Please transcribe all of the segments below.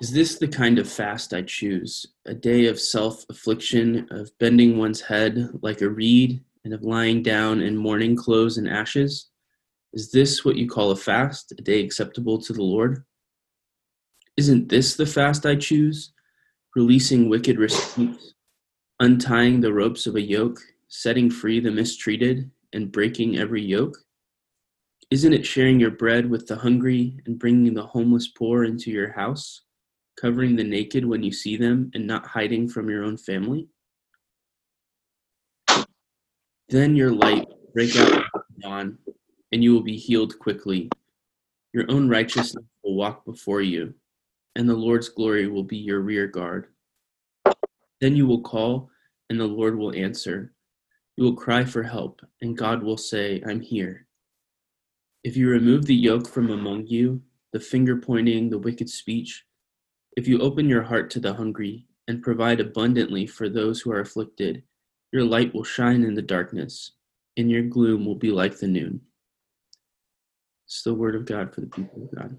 Is this the kind of fast I choose? A day of self affliction, of bending one's head like a reed, and of lying down in mourning clothes and ashes? Is this what you call a fast, a day acceptable to the Lord? Isn't this the fast I choose? Releasing wicked restraints, untying the ropes of a yoke, setting free the mistreated, and breaking every yoke? Isn't it sharing your bread with the hungry and bringing the homeless poor into your house? covering the naked when you see them, and not hiding from your own family? Then your light break out dawn, and you will be healed quickly. Your own righteousness will walk before you, and the Lord's glory will be your rear guard. Then you will call, and the Lord will answer. You will cry for help, and God will say, I'm here. If you remove the yoke from among you, the finger pointing, the wicked speech, if you open your heart to the hungry and provide abundantly for those who are afflicted, your light will shine in the darkness, and your gloom will be like the noon. It's the word of God for the people of God.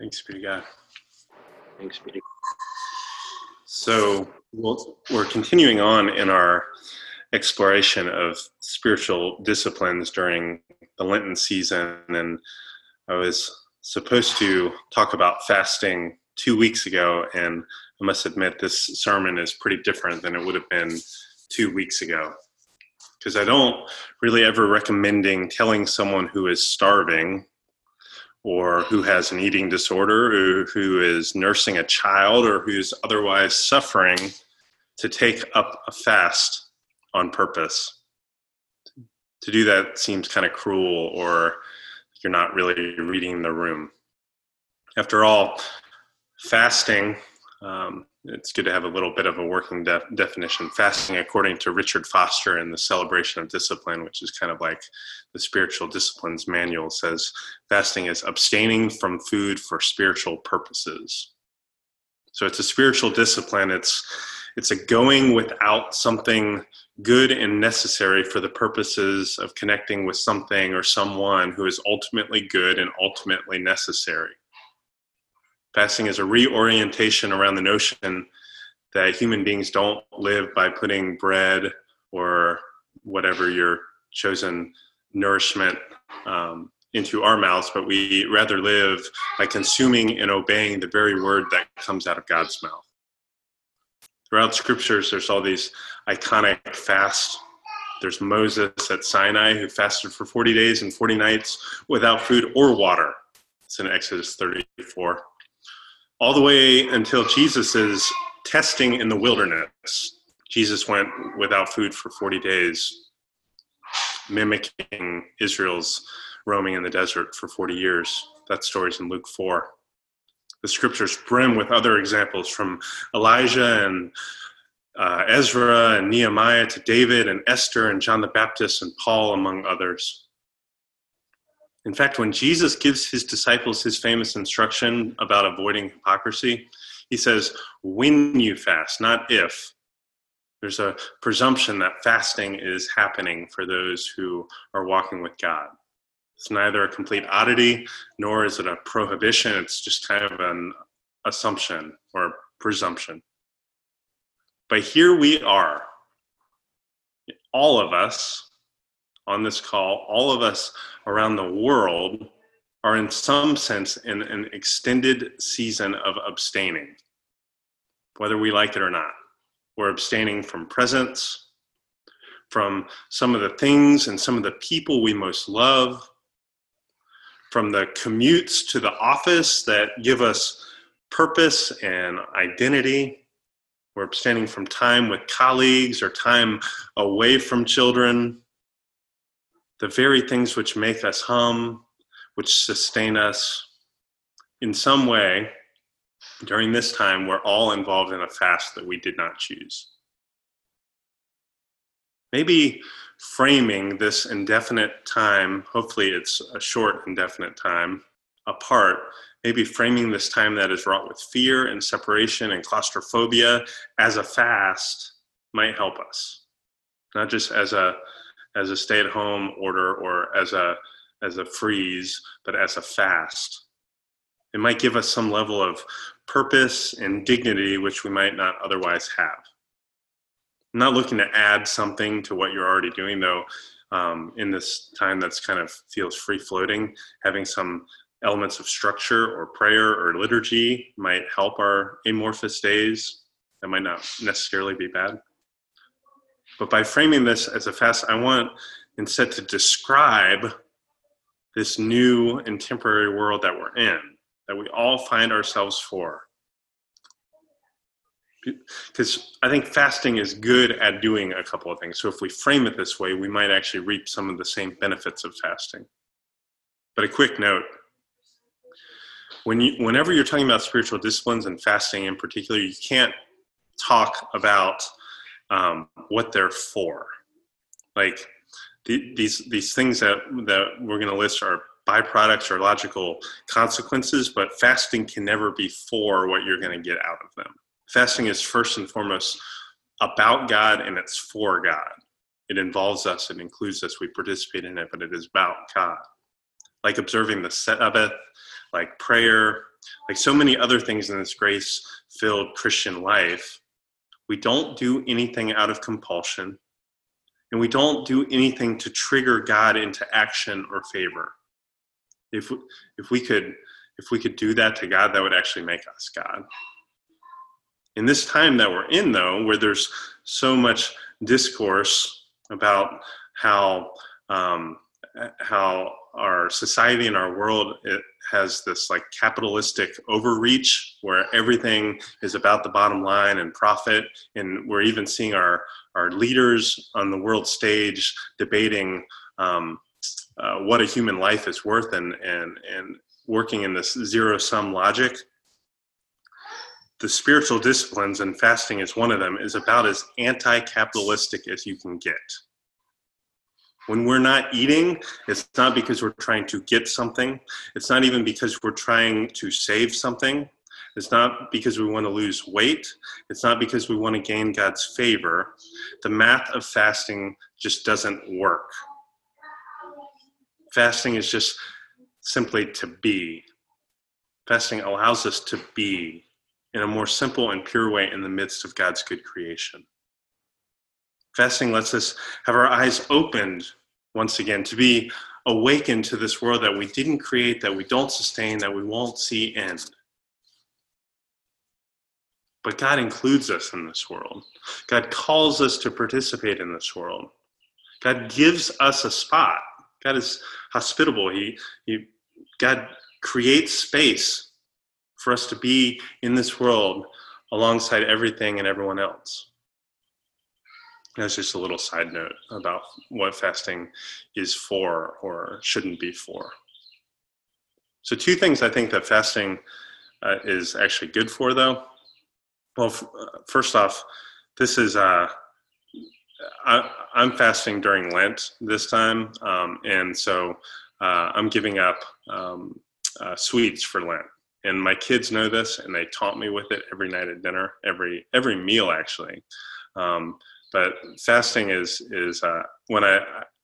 Thanks be to God. Thanks be to God. So we'll, we're continuing on in our exploration of spiritual disciplines during the Lenten season, and I was supposed to talk about fasting two weeks ago, and I must admit this sermon is pretty different than it would have been two weeks ago. Because I don't really ever recommending telling someone who is starving or who has an eating disorder or who is nursing a child or who's otherwise suffering to take up a fast on purpose. To do that seems kind of cruel or you're not really reading the room. After all, fasting um, it's good to have a little bit of a working de- definition. Fasting according to richard foster in the celebration of discipline which is kind of like the spiritual disciplines manual says fasting is abstaining from food for spiritual purposes. So it's a spiritual discipline. It's it's a going without something good and necessary for the purposes of connecting with something or someone who is ultimately good and ultimately necessary Fasting is a reorientation around the notion that human beings don't live by putting bread or whatever your chosen nourishment um, into our mouths, but we rather live by consuming and obeying the very word that comes out of God's mouth. Throughout scriptures, there's all these iconic fasts. There's Moses at Sinai who fasted for 40 days and 40 nights without food or water. It's in Exodus 34 all the way until Jesus' is testing in the wilderness. Jesus went without food for 40 days, mimicking Israel's roaming in the desert for 40 years. That story's in Luke 4. The scriptures brim with other examples from Elijah and uh, Ezra and Nehemiah to David and Esther and John the Baptist and Paul, among others. In fact, when Jesus gives his disciples his famous instruction about avoiding hypocrisy, he says, when you fast, not if. There's a presumption that fasting is happening for those who are walking with God. It's neither a complete oddity nor is it a prohibition. It's just kind of an assumption or presumption. But here we are, all of us on this call, all of us around the world are in some sense in an extended season of abstaining, whether we like it or not. We're abstaining from presents, from some of the things and some of the people we most love, from the commutes to the office that give us purpose and identity. We're abstaining from time with colleagues or time away from children the very things which make us hum, which sustain us. In some way, during this time, we're all involved in a fast that we did not choose. Maybe framing this indefinite time, hopefully it's a short indefinite time, apart, maybe framing this time that is wrought with fear and separation and claustrophobia as a fast might help us. Not just as a as a stay-at-home order or as a as a freeze, but as a fast. It might give us some level of purpose and dignity which we might not otherwise have. Not looking to add something to what you're already doing, though. Um, in this time that's kind of feels free floating, having some elements of structure or prayer or liturgy might help our amorphous days. That might not necessarily be bad. But by framing this as a fast, I want instead to describe this new and temporary world that we're in, that we all find ourselves for. Because I think fasting is good at doing a couple of things. So if we frame it this way, we might actually reap some of the same benefits of fasting. But a quick note when you, whenever you're talking about spiritual disciplines and fasting in particular, you can't talk about um, what they're for. Like the, these these things that that we're going to list are byproducts or logical consequences, but fasting can never be for what you're going to get out of them. Fasting is first and foremost about God and it's for God. It involves us, it includes us, we participate in it, but it is about God. Like observing the Sabbath, like prayer, like so many other things in this grace filled Christian life, we don't do anything out of compulsion, and we don't do anything to trigger God into action or favor. If if we could if we could do that to God, that would actually make us God. In this time that we're in, though, where there's so much discourse about how um, how our society and our world it has this like capitalistic overreach where everything is about the bottom line and profit. And we're even seeing our our leaders on the world stage debating um, uh, what a human life is worth and and and working in this zero sum logic the spiritual disciplines and fasting is one of them is about as anti-capitalistic as you can get when we're not eating, it's not because we're trying to get something. It's not even because we're trying to save something. It's not because we want to lose weight. It's not because we want to gain God's favor. The math of fasting just doesn't work. Fasting is just simply to be. Fasting allows us to be in a more simple and pure way in the midst of God's good creation. Fasting lets us have our eyes opened once again, to be awakened to this world that we didn't create, that we don't sustain, that we won't see end. But God includes us in this world. God calls us to participate in this world. God gives us a spot. God is hospitable. He, he, God creates space for us to be in this world alongside everything and everyone else. That's just a little side note about what fasting is for or shouldn't be for. So, two things I think that fasting uh, is actually good for, though. Well, f- uh, first off, this is uh, I, am fasting during Lent this time, um, and so uh, I'm giving up um, uh, sweets for Lent. And my kids know this, and they taunt me with it every night at dinner, every every meal actually. Um, but fasting is is uh, when I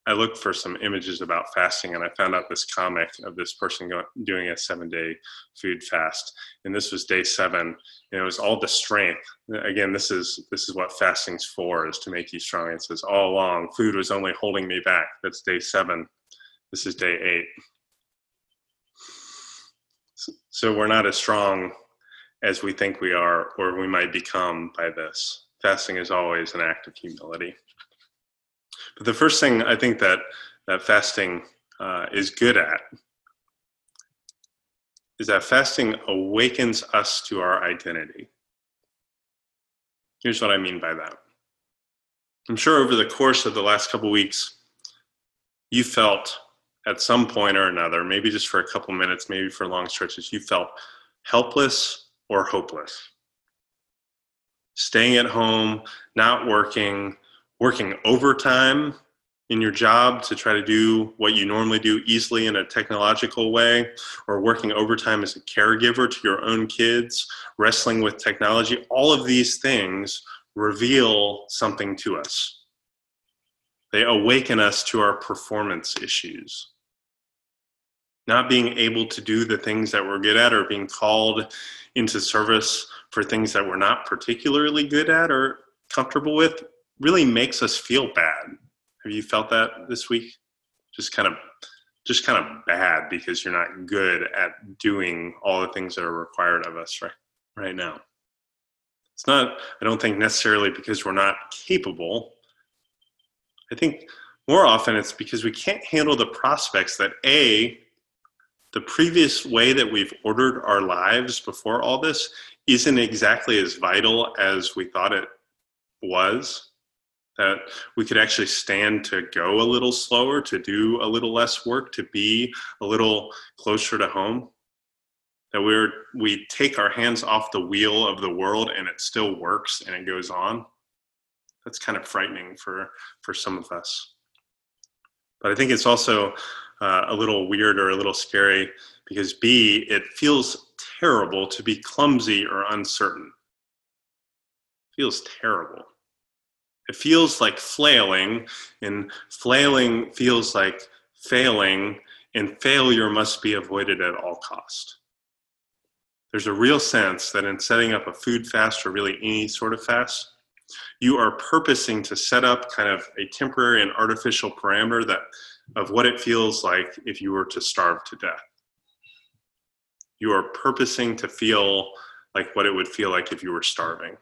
I looked for some images about fasting and I found out this comic of this person going, doing a seven day food fast and this was day seven and it was all the strength. Again this is this is what fasting's for is to make you strong. It says all along food was only holding me back. That's day seven. This is day eight so we're not as strong as we think we are or we might become by this fasting is always an act of humility. But the first thing I think that that fasting uh, is good at is that fasting awakens us to our identity. Here's what I mean by that. I'm sure over the course of the last couple weeks, you felt at some point or another, maybe just for a couple minutes, maybe for long stretches, you felt helpless or hopeless staying at home, not working, working overtime in your job to try to do what you normally do easily in a technological way, or working overtime as a caregiver to your own kids, wrestling with technology, all of these things reveal something to us. They awaken us to our performance issues. Not being able to do the things that we're good at or being called into service for things that we're not particularly good at or comfortable with really makes us feel bad. Have you felt that this week? Just kind of just kind of bad because you're not good at doing all the things that are required of us right right now. It's not I don't think necessarily because we're not capable. I think more often it's because we can't handle the prospects that a the previous way that we've ordered our lives before all this isn't exactly as vital as we thought it was. That we could actually stand to go a little slower, to do a little less work, to be a little closer to home. That we're we take our hands off the wheel of the world and it still works and it goes on. That's kind of frightening for for some of us. But I think it's also uh, a little weird or a little scary because B, it feels terrible to be clumsy or uncertain. It feels terrible. It feels like flailing, and flailing feels like failing, and failure must be avoided at all cost. There's a real sense that in setting up a food fast or really any sort of fast, you are purposing to set up kind of a temporary and artificial parameter that of what it feels like if you were to starve to death. You are purposing to feel like what it would feel like if you were starving.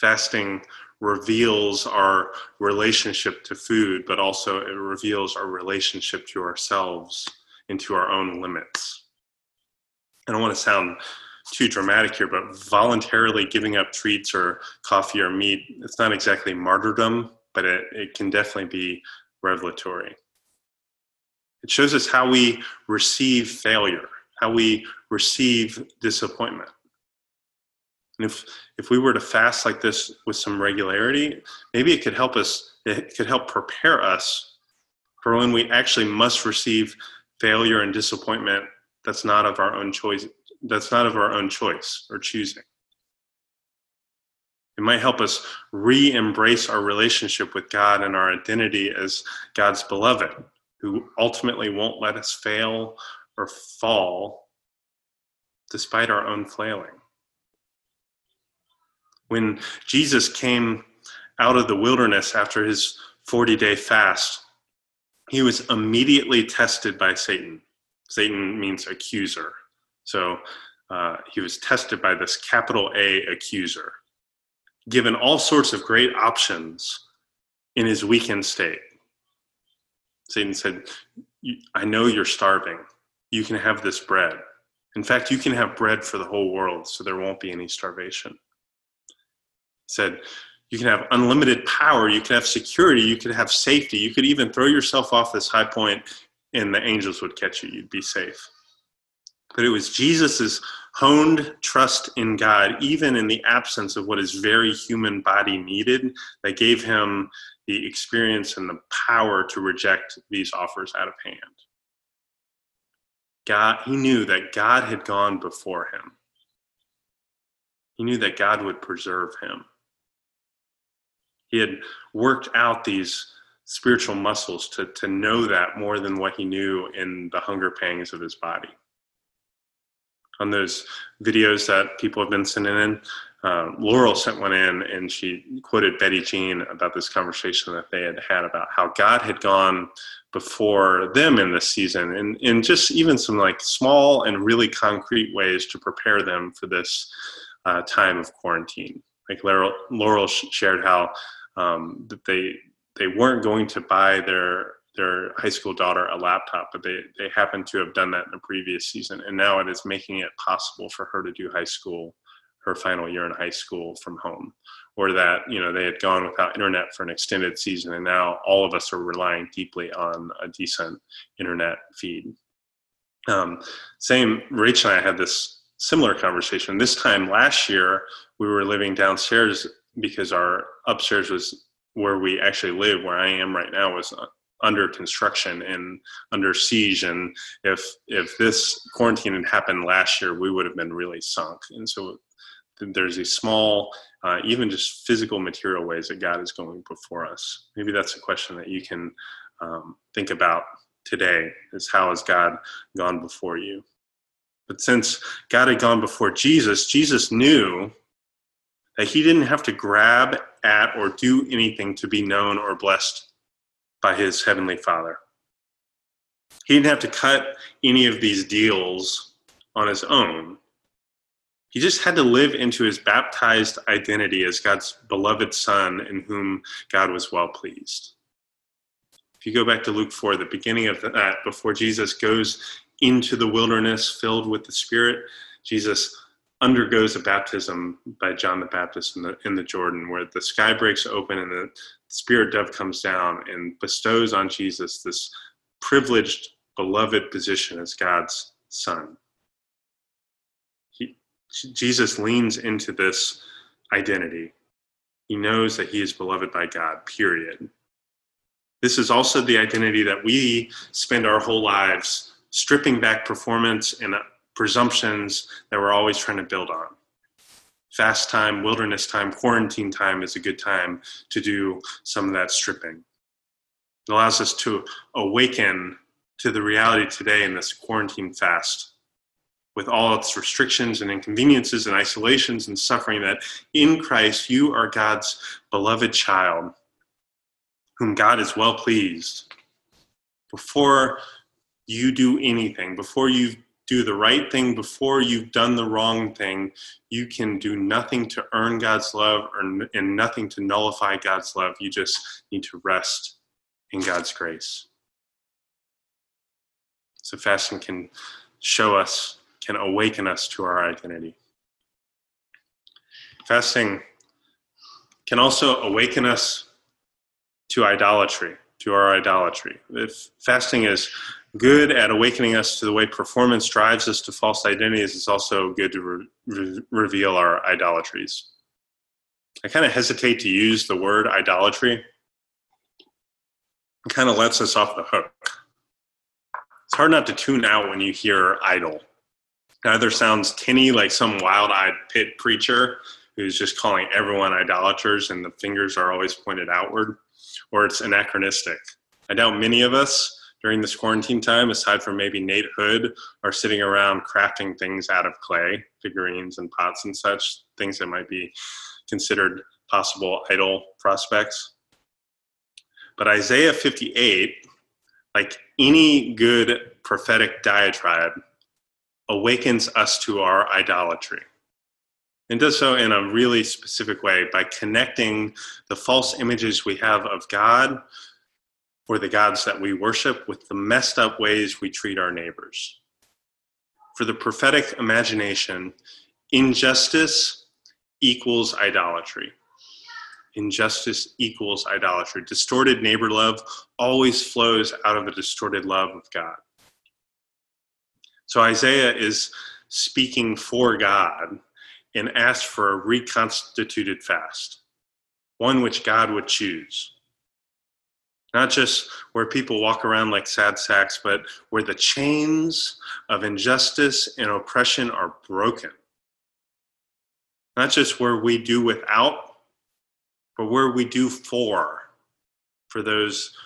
Fasting reveals our relationship to food, but also it reveals our relationship to ourselves and to our own limits. I don't want to sound too dramatic here, but voluntarily giving up treats or coffee or meat, it's not exactly martyrdom, but it, it can definitely be revelatory. It shows us how we receive failure, how we receive disappointment. And if, if we were to fast like this with some regularity, maybe it could help us, it could help prepare us for when we actually must receive failure and disappointment that's not of our own choice, that's not of our own choice or choosing. It might help us re embrace our relationship with God and our identity as God's beloved, who ultimately won't let us fail or fall despite our own flailing. When Jesus came out of the wilderness after his 40 day fast, he was immediately tested by Satan. Satan means accuser. So uh, he was tested by this capital A accuser given all sorts of great options in his weakened state. Satan said, I know you're starving. You can have this bread. In fact, you can have bread for the whole world, so there won't be any starvation. He said, You can have unlimited power. You can have security. You could have safety. You could even throw yourself off this high point and the angels would catch you. You'd be safe. But it was Jesus's honed trust in God, even in the absence of what his very human body needed, that gave him the experience and the power to reject these offers out of hand. God, he knew that God had gone before him. He knew that God would preserve him. He had worked out these spiritual muscles to, to know that more than what he knew in the hunger pangs of his body on those videos that people have been sending in. Uh, Laurel sent one in and she quoted Betty Jean about this conversation that they had had about how God had gone before them in this season and, and just even some like small and really concrete ways to prepare them for this uh, time of quarantine. Like Laurel, Laurel shared how um, that they they weren't going to buy their their high school daughter a laptop, but they, they happened to have done that in the previous season. And now it is making it possible for her to do high school, her final year in high school from home. Or that, you know, they had gone without internet for an extended season, and now all of us are relying deeply on a decent internet feed. Um, same, Rachel and I had this similar conversation. This time last year, we were living downstairs because our upstairs was where we actually live, where I am right now, was under construction and under siege. And if if this quarantine had happened last year we would have been really sunk. And so there's these small uh, even just physical material ways that god is going before us. Maybe that's a question that you can um, think about today is how has God gone before you? But since God had gone before Jesus, Jesus knew that he didn't have to grab at or do anything to be known or blessed by his heavenly Father. He didn't have to cut any of these deals on his own. He just had to live into his baptized identity as God's beloved Son in whom God was well pleased. If you go back to Luke 4, the beginning of that, before Jesus goes into the wilderness filled with the Spirit, Jesus undergoes a baptism by John the Baptist in the, in the Jordan, where the sky breaks open and the Spirit dove comes down and bestows on Jesus this privileged, beloved position as God's Son. He, Jesus leans into this identity. He knows that he is beloved by God, period. This is also the identity that we spend our whole lives stripping back performance and presumptions that we're always trying to build on. Fast time, wilderness time, quarantine time is a good time to do some of that stripping. It allows us to awaken to the reality today in this quarantine fast with all its restrictions and inconveniences and isolations and suffering that in Christ you are God's beloved child whom God is well pleased. Before you do anything, before you do the right thing, before you've done the wrong thing, you can do nothing to earn God's love or, and nothing to nullify God's love. You just need to rest in God's grace. So fasting can show us, can awaken us to our identity. Fasting can also awaken us to idolatry, to our idolatry. If fasting is good at awakening us to the way performance drives us to false identities, it's also good to re- re- reveal our idolatries. I kind of hesitate to use the word idolatry. It kind of lets us off the hook. It's hard not to tune out when you hear idol. It either sounds tinny like some wild eyed pit preacher who's just calling everyone idolaters and the fingers are always pointed outward, or it's anachronistic. I doubt many of us during this quarantine time, aside from maybe Nate Hood, are sitting around crafting things out of clay, figurines and pots and such, things that might be considered possible idol prospects. But Isaiah 58, like any good prophetic diatribe, awakens us to our idolatry and does so in a really specific way by connecting the false images we have of God or the gods that we worship with the messed up ways we treat our neighbors. For the prophetic imagination, injustice equals idolatry. Injustice equals idolatry. Distorted neighbor love always flows out of a distorted love of God. So Isaiah is speaking for God and asked for a reconstituted fast, one which God would choose. Not just where people walk around like sad sacks, but where the chains of injustice and oppression are broken. Not just where we do without, but where we do for, for those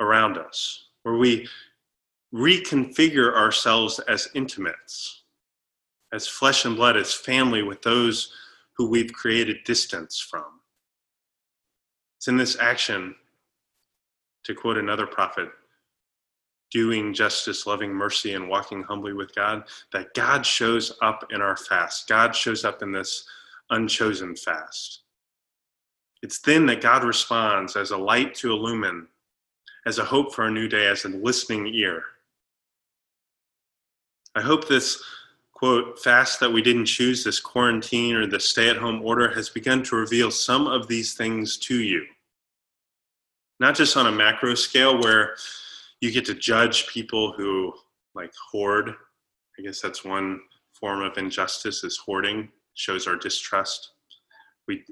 around us, where we reconfigure ourselves as intimates as flesh and blood, as family with those who we've created distance from. It's in this action, to quote another prophet, doing justice, loving mercy, and walking humbly with God, that God shows up in our fast. God shows up in this unchosen fast. It's then that God responds as a light to illumine, as a hope for a new day, as a listening ear. I hope this quote, fast that we didn't choose, this quarantine or the stay at home order, has begun to reveal some of these things to you. Not just on a macro scale where you get to judge people who like hoard. I guess that's one form of injustice is hoarding, shows our distrust. We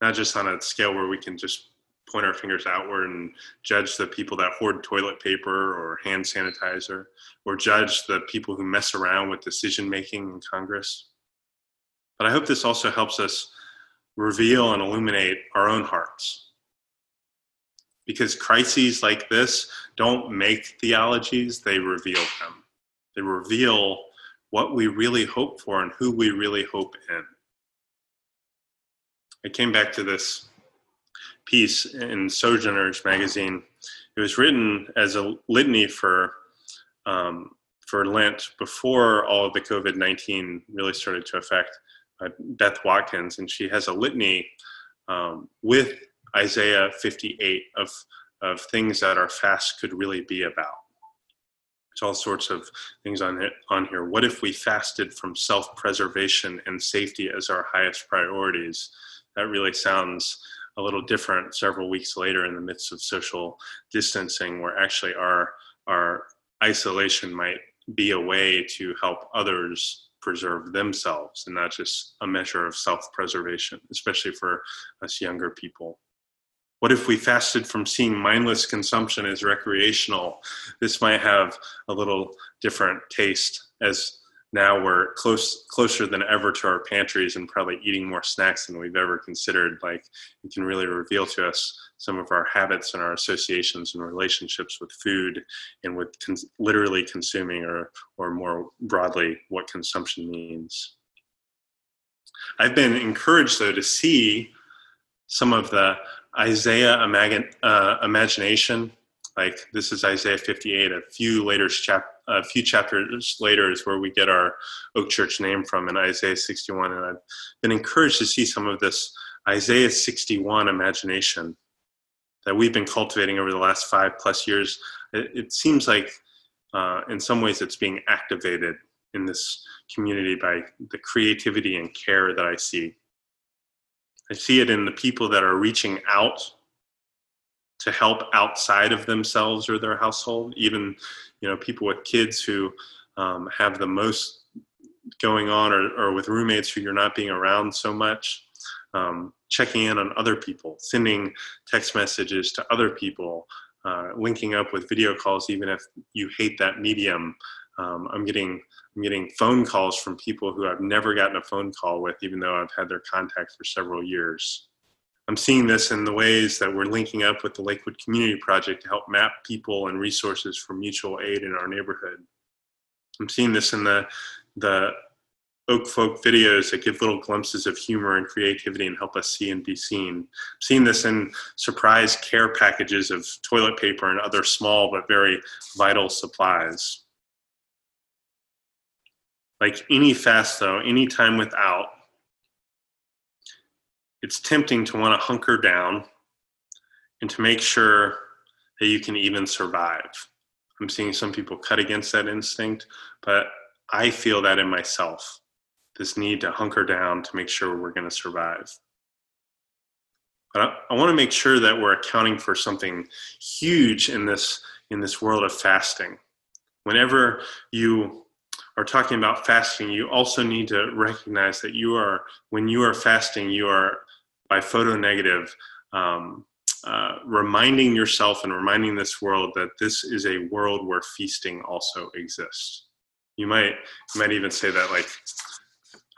not just on a scale where we can just point our fingers outward and judge the people that hoard toilet paper or hand sanitizer, or judge the people who mess around with decision making in Congress. But I hope this also helps us reveal and illuminate our own hearts. because crises like this don't make theologies, they reveal them. They reveal what we really hope for and who we really hope in. I came back to this piece in Sojourners magazine. It was written as a litany for um, for Lent before all of the COVID nineteen really started to affect uh, Beth Watkins, and she has a litany um, with Isaiah 58 of, of things that our fast could really be about. There's all sorts of things on, it, on here. What if we fasted from self preservation and safety as our highest priorities? That really sounds a little different several weeks later in the midst of social distancing, where actually our, our isolation might be a way to help others preserve themselves and not just a measure of self preservation, especially for us younger people. What if we fasted from seeing mindless consumption as recreational? This might have a little different taste as now we're close closer than ever to our pantries and probably eating more snacks than we've ever considered like it can really reveal to us some of our habits and our associations and relationships with food and with cons- literally consuming or or more broadly what consumption means i've been encouraged though to see some of the Isaiah uh, imagination. Like this is Isaiah 58. A few later chap- a few chapters later is where we get our Oak Church name from in Isaiah 61. And I've been encouraged to see some of this Isaiah 61 imagination that we've been cultivating over the last five plus years. It, it seems like uh, in some ways it's being activated in this community by the creativity and care that I see. I see it in the people that are reaching out to help outside of themselves or their household. Even, you know, people with kids who um, have the most going on, or, or with roommates who you're not being around so much. Um, checking in on other people, sending text messages to other people, uh, linking up with video calls, even if you hate that medium. Um, I'm getting I'm getting phone calls from people who I've never gotten a phone call with, even though I've had their contact for several years. I'm seeing this in the ways that we're linking up with the Lakewood Community Project to help map people and resources for mutual aid in our neighborhood. I'm seeing this in the, the Oak Folk videos that give little glimpses of humor and creativity and help us see and be seen. I'm seeing this in surprise care packages of toilet paper and other small but very vital supplies. Like any fast, though, any time without, it's tempting to want to hunker down and to make sure that you can even survive. I'm seeing some people cut against that instinct, but I feel that in myself this need to hunker down to make sure we're going to survive. But I, I want to make sure that we're accounting for something huge in this in this world of fasting. Whenever you are talking about fasting, you also need to recognize that you are, when you are fasting, you are by photo negative, um, uh, reminding yourself and reminding this world that this is a world where feasting also exists. You might, you might even say that like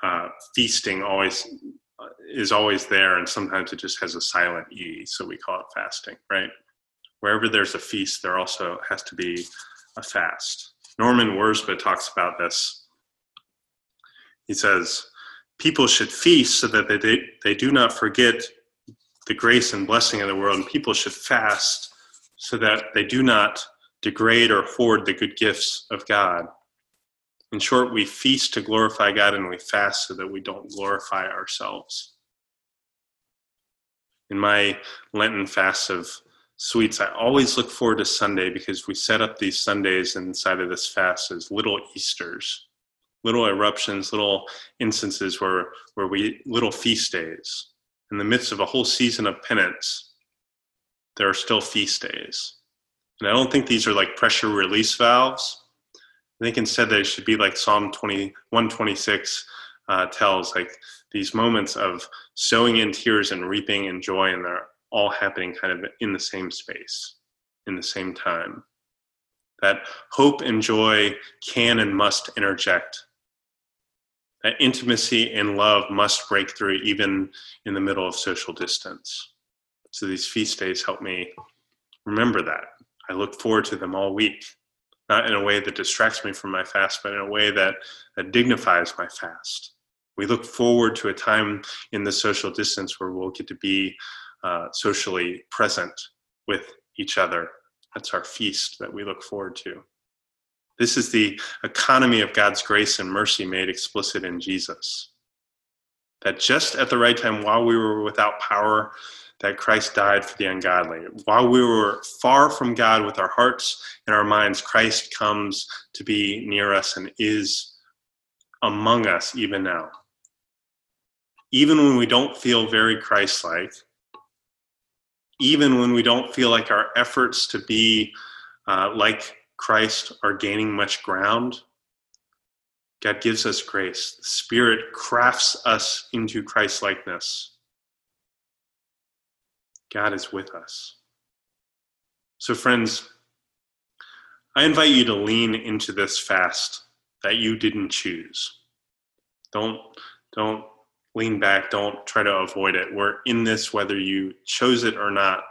uh, feasting always uh, is always there, and sometimes it just has a silent e, so we call it fasting, right? Wherever there's a feast, there also has to be a fast. Norman Wirzba talks about this. He says, People should feast so that they, they do not forget the grace and blessing of the world, and people should fast so that they do not degrade or hoard the good gifts of God. In short, we feast to glorify God and we fast so that we don't glorify ourselves. In my Lenten fast of sweets. I always look forward to Sunday because we set up these Sundays inside of this fast as little Easters, little eruptions, little instances where, where we, little feast days. In the midst of a whole season of penance, there are still feast days. And I don't think these are like pressure release valves. I think instead they should be like Psalm 20, 126 uh, tells, like these moments of sowing in tears and reaping in joy, and they're all happening kind of in the same space, in the same time. That hope and joy can and must interject. That intimacy and love must break through even in the middle of social distance. So these feast days help me remember that. I look forward to them all week, not in a way that distracts me from my fast, but in a way that, that dignifies my fast. We look forward to a time in the social distance where we'll get to be uh, socially present with each other. That's our feast that we look forward to. This is the economy of God's grace and mercy made explicit in Jesus. That just at the right time, while we were without power, that Christ died for the ungodly. While we were far from God with our hearts and our minds, Christ comes to be near us and is among us even now. Even when we don't feel very Christ like, even when we don't feel like our efforts to be uh, like Christ are gaining much ground, God gives us grace. The Spirit crafts us into Christ likeness. God is with us. So, friends, I invite you to lean into this fast that you didn't choose. Don't, don't lean back. Don't try to avoid it. We're in this whether you chose it or not.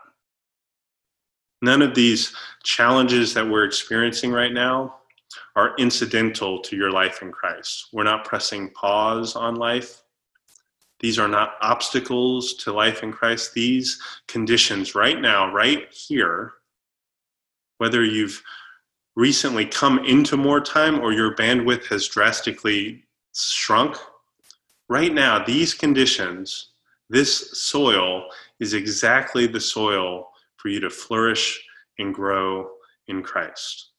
None of these challenges that we're experiencing right now are incidental to your life in Christ. We're not pressing pause on life. These are not obstacles to life in Christ. These conditions right now, right here, whether you've recently come into more time or your bandwidth has drastically shrunk, right now, these conditions, this soil is exactly the soil for you to flourish and grow in Christ.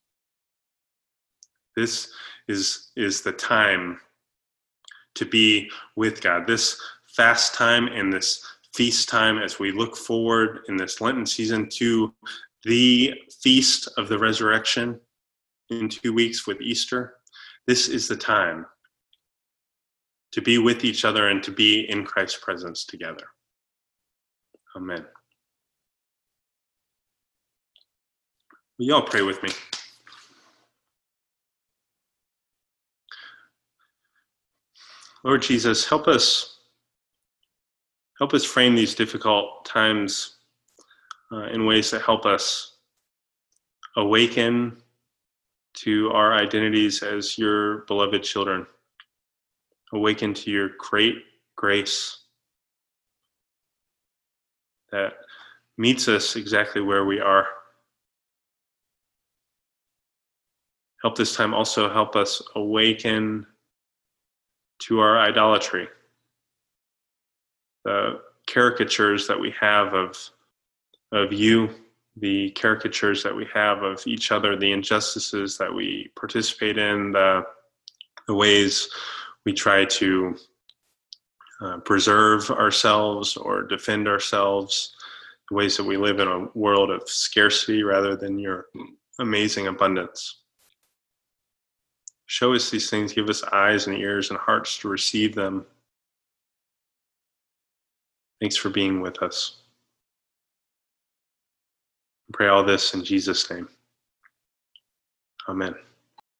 This is, is the time to be with God. This fast time and this feast time as we look forward in this Lenten season to the feast of the resurrection in two weeks with Easter. This is the time to be with each other and to be in Christ's presence together. Amen. Will you all pray with me? Lord Jesus, help us help us frame these difficult times uh, in ways that help us awaken to our identities as your beloved children. Awaken to your great grace that meets us exactly where we are. Help this time also help us awaken to our idolatry. The caricatures that we have of, of you, the caricatures that we have of each other, the injustices that we participate in, the, the ways we try to uh, preserve ourselves or defend ourselves, the ways that we live in a world of scarcity rather than your amazing abundance. Show us these things, give us eyes and ears and hearts to receive them. Thanks for being with us. I pray all this in Jesus' name. Amen.